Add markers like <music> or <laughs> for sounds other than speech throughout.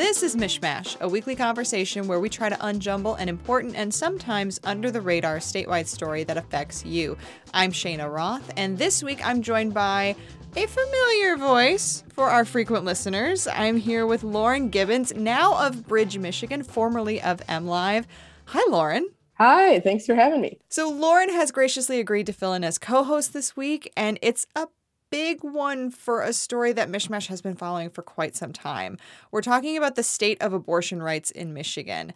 This is MichMash, a weekly conversation where we try to unjumble an important and sometimes under the radar statewide story that affects you. I'm Cheyna Roth, and this week I'm joined by a familiar voice for our frequent listeners. I'm here with Lauren Gibbons, now of Bridge, Michigan, formerly of MLive. Hi, Lauren. Hi, thanks for having me. So, Lauren has graciously agreed to fill in as co host this week, and it's a big one for a story that MichMash has been following for quite some time. We're talking about the state of abortion rights in Michigan.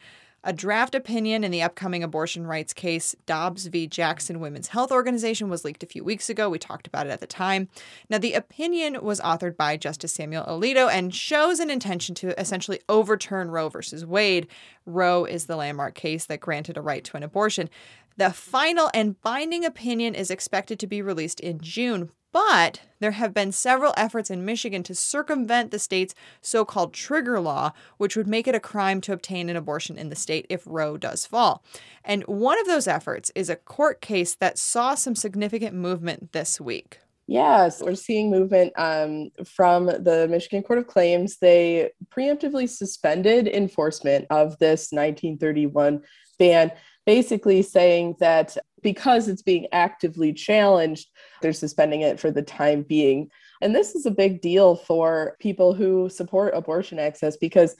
A draft opinion in the upcoming abortion rights case, Dobbs v. Jackson Women's Health Organization, was leaked a few weeks ago. We talked about it at the time. Now, the opinion was authored by Justice Samuel Alito and shows an intention to essentially overturn Roe versus Wade. Roe is the landmark case that granted a right to an abortion. The final and binding opinion is expected to be released in June, but there have been several efforts in Michigan to circumvent the state's so called trigger law, which would make it a crime to obtain an abortion in the state if Roe does fall. And one of those efforts is a court case that saw some significant movement this week. Yes, we're seeing movement um, from the Michigan Court of Claims. They preemptively suspended enforcement of this 1931 ban basically saying that because it's being actively challenged, they're suspending it for the time being. And this is a big deal for people who support abortion access because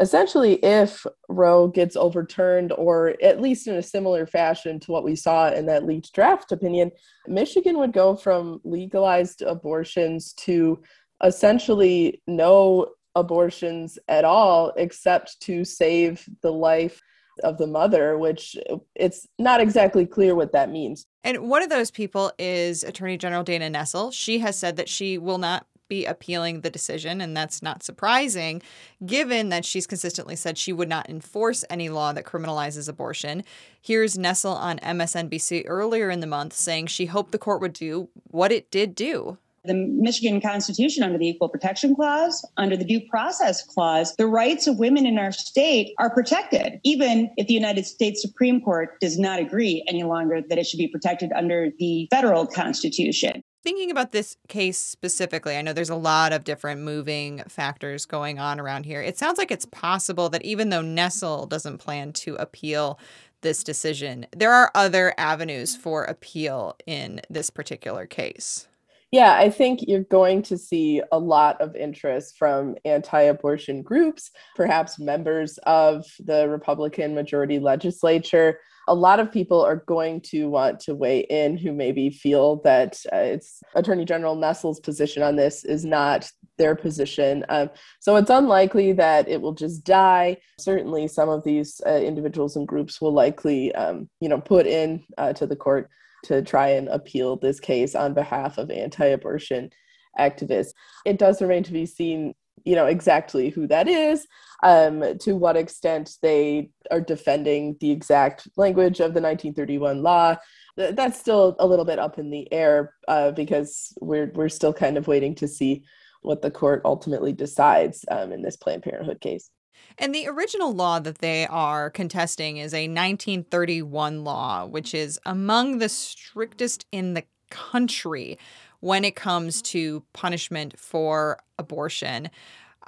essentially, if Roe gets overturned, or at least in a similar fashion to what we saw in that leaked draft opinion, Michigan would go from legalized abortions to essentially no abortions at all except to save the life of the mother, which it's not exactly clear what that means. And one of those people is Attorney General Dana Nessel. She has said that she will not be appealing the decision, and that's not surprising, given that she's consistently said she would not enforce any law that criminalizes abortion. Here's Nessel on MSNBC earlier in the month saying she hoped the court would do what it did do the Michigan Constitution under the Equal Protection Clause, under the Due Process Clause, the rights of women in our state are protected, even if the United States Supreme Court does not agree any longer that it should be protected under the federal Constitution. Thinking about this case specifically, I know there's a lot of different moving factors going on around here. It sounds like it's possible that even though Nessel doesn't plan to appeal this decision, there are other avenues for appeal in this particular case. Yeah, I think you're going to see a lot of interest from anti abortion groups, perhaps members of the Republican majority legislature. A lot of people are going to want to weigh in who maybe feel that uh, it's Attorney General Nessel's position on this is not their position. Um, so it's unlikely that it will just die. Certainly, some of these uh, individuals and groups will likely, um, you know, put in uh, to the court to try and appeal this case on behalf of anti-abortion activists. It does remain to be seen, you know, exactly who that is, um, to what extent they are defending the exact language of the 1931 law. That's still a little bit up in the air uh, because we're we're still kind of waiting to see what the court ultimately decides um, in this Planned Parenthood case. And the original law that they are contesting is a 1931 law, which is among the strictest in the country when it comes to punishment for abortion.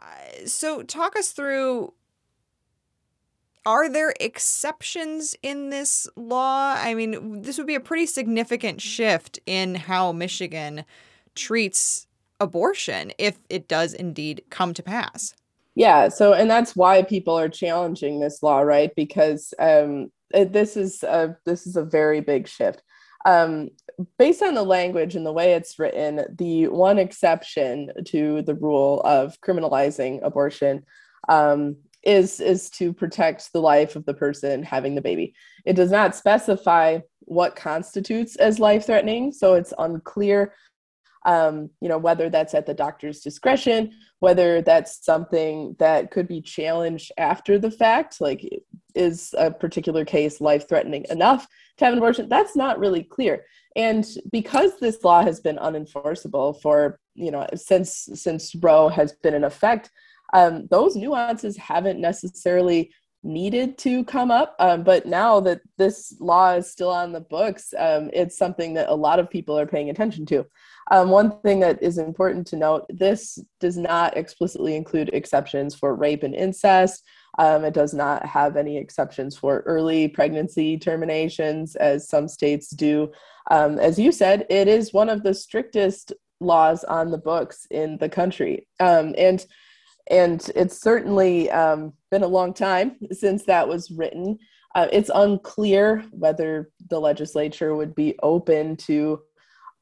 Uh, so, talk us through are there exceptions in this law? I mean, this would be a pretty significant shift in how Michigan treats abortion if it does indeed come to pass. Yeah. So, and that's why people are challenging this law, right? Because um, this is a this is a very big shift. Um, based on the language and the way it's written, the one exception to the rule of criminalizing abortion um, is is to protect the life of the person having the baby. It does not specify what constitutes as life threatening, so it's unclear um, you know, whether that's at the doctor's discretion, whether that's something that could be challenged after the fact, like is a particular case life threatening enough to have an abortion? That's not really clear. And because this law has been unenforceable for, you know, since since Roe has been in effect, um, those nuances haven't necessarily needed to come up. Um, but now that this law is still on the books, um, it's something that a lot of people are paying attention to. Um, one thing that is important to note this does not explicitly include exceptions for rape and incest. Um, it does not have any exceptions for early pregnancy terminations, as some states do. Um, as you said, it is one of the strictest laws on the books in the country. Um, and and it's certainly um, been a long time <laughs> since that was written. Uh, it's unclear whether the legislature would be open to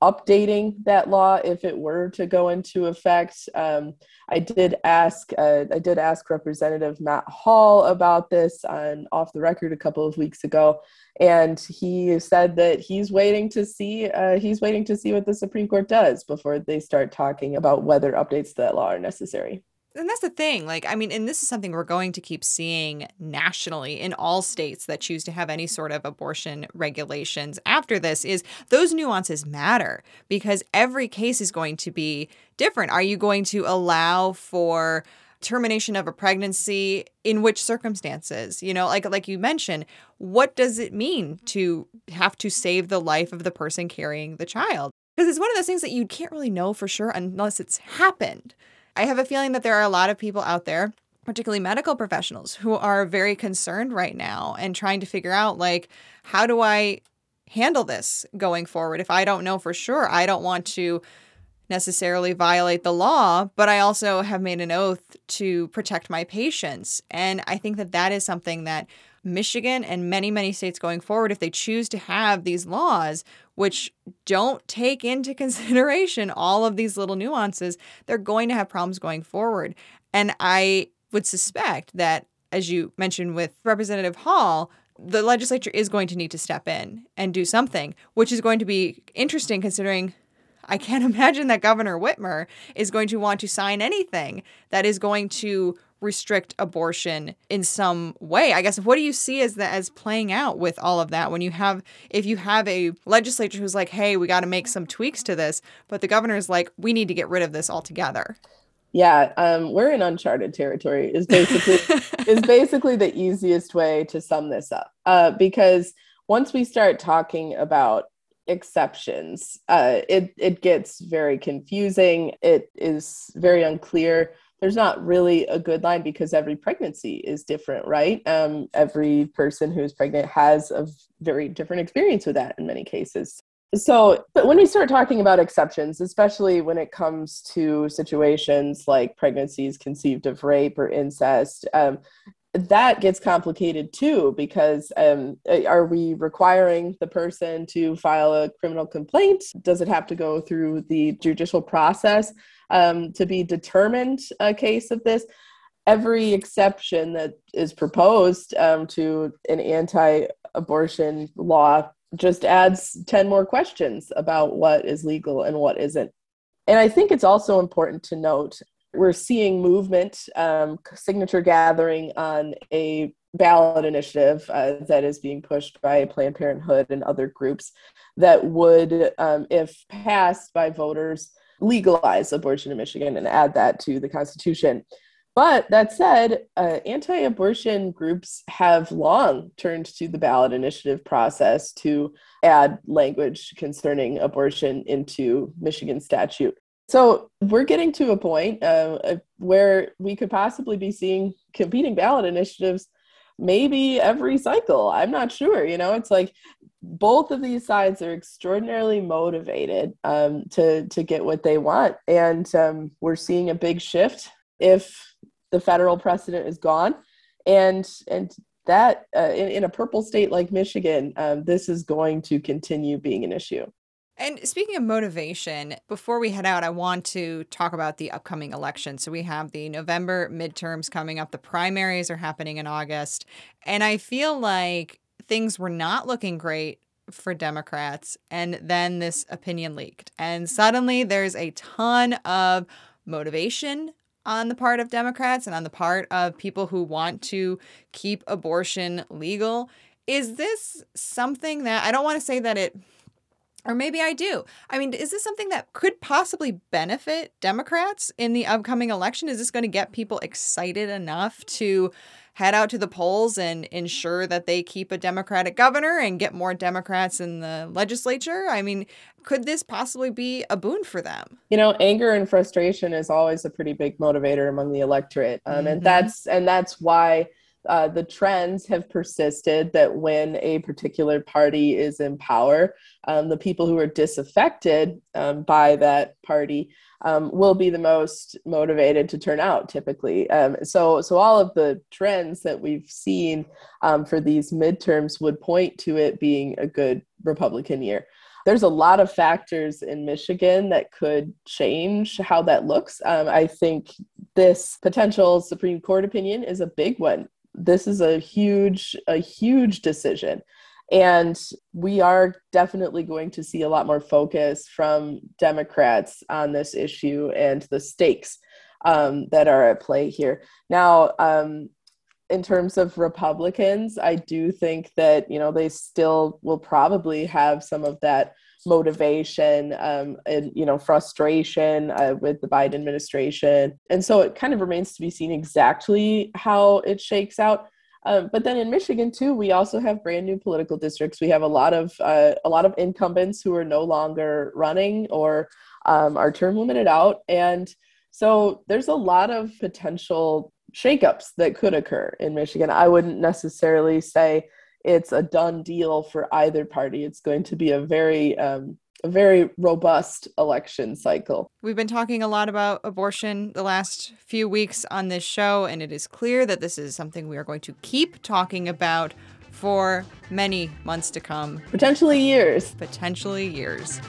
updating that law if it were to go into effect. Um, I did ask uh, I did ask Representative Matt Hall about this on off the record a couple of weeks ago, and he said that he's waiting to see uh, he's waiting to see what the Supreme Court does before they start talking about whether updates to that law are necessary and that's the thing like i mean and this is something we're going to keep seeing nationally in all states that choose to have any sort of abortion regulations after this is those nuances matter because every case is going to be different. Are you going to allow for termination of a pregnancy? In which circumstances? You know like like you mentioned what does it mean to have to save the life of the person carrying the child? Because it's one of those things that you can't really know for sure unless it's happened I have a feeling that there are a lot of people out there, particularly medical professionals, who are very concerned right now and trying to figure out, like, how do I handle this going forward? If I don't know for sure, I don't want to necessarily violate the law, but I also have made an oath to protect my patients. And I think that that is something that Michigan and many, many states going forward, if they choose to have these laws which don't take into <laughs> consideration all of these little nuances, they're going to have problems going forward. And I would suspect that, as you mentioned with Representative Hall, the legislature is going to need to step in and do something, which is going to be interesting considering I can't <laughs> imagine that Governor Whitmer is going to want to sign anything that is going to restrict abortion in some way. I guess what do you see as that as playing out with all of that when you have if you have a legislature who's like, "Hey, we got to make some tweaks to this," but the governor is like, "We need to get rid of this altogether." Yeah, um, we're in uncharted territory. Is basically <laughs> is basically the easiest way to sum this up. Uh, because once we start talking about exceptions, uh, it it gets very confusing. It is very unclear there's not really a good line because every pregnancy is different, right? Um, every person who's pregnant has a very different experience with that in many cases. So, but when we start talking about exceptions, especially when it comes to situations like pregnancies conceived of rape or incest, um, that gets complicated too because um, are we requiring the person to file a criminal complaint? Does it have to go through the judicial process? um, to be determined a case of this. Every exception that is proposed um, to an anti abortion law just adds 10 more questions about what is legal and what isn't. And I think it's also important to note we're seeing movement, um, signature gathering on a ballot initiative uh, that is being pushed by Planned Parenthood and other groups that would, um, if passed by voters, legalize abortion in Michigan and add that to the Constitution. But that said, uh, anti abortion groups have long turned to the ballot initiative process to add language concerning abortion into Michigan statute. So we're getting to a point uh, where we could possibly be seeing competing ballot initiatives maybe every cycle. I'm not sure. You know, it's like both of these sides are extraordinarily motivated um, to to get what they want, and um, we're seeing a big shift if the federal precedent is gone, and and that uh, in, in, a purple state like Michigan, um, this is going to continue being an issue. And speaking of motivation, before we head out, I want to talk about the upcoming election. So we have the November midterms coming up. The primaries are happening in August. And I feel like things were not looking great for Democrats. And then this opinion leaked. And suddenly there's a ton of motivation on the part of Democrats and on the part of people who want to keep abortion legal. Is this something that I don't want to say that it Or maybe I do. I mean, is this something that could possibly benefit Democrats in the upcoming election? Is this going to get people excited enough to head out to the polls and ensure that they keep a Democratic governor and get more Democrats in the legislature? I mean, could this possibly be a boon for them? You know, anger and frustration is always a pretty big motivator among the electorate, um, mm-hmm. and that's and that's why uh, the trends have persisted that when a particular party is in power, um, the people who are disaffected um, by that party um, will be the most motivated to turn out typically. Um, so, so all of the trends that we've seen um, for these midterms would point to it being a good Republican year. There's a lot of factors in Michigan that could change how that looks. Um, I think this potential Supreme Court opinion is a big one this is a huge a huge decision. And we are definitely going to see a lot more focus from democrats on this issue and the stakes um, that are at play here. Now um, in terms of republicans i do think that you know they still will probably have some of that motivation um, and you know frustration uh, with the Biden administration, and so it kind of remains to be seen exactly how it shakes out. Um, but then in Michigan too, we also have brand new political districts. We have a lot of uh, a lot of incumbents who are no longer running or um, are term limited out, and so there's a lot of potential shakeups that could occur in Michigan. I wouldn't necessarily say it's a done deal for either party. It's going to be a very um, a very robust election cycle. We've been talking a lot about abortion the last few weeks on this show, and it is clear that this is something we are going to keep talking about for many months to come. Potentially years. Potentially years.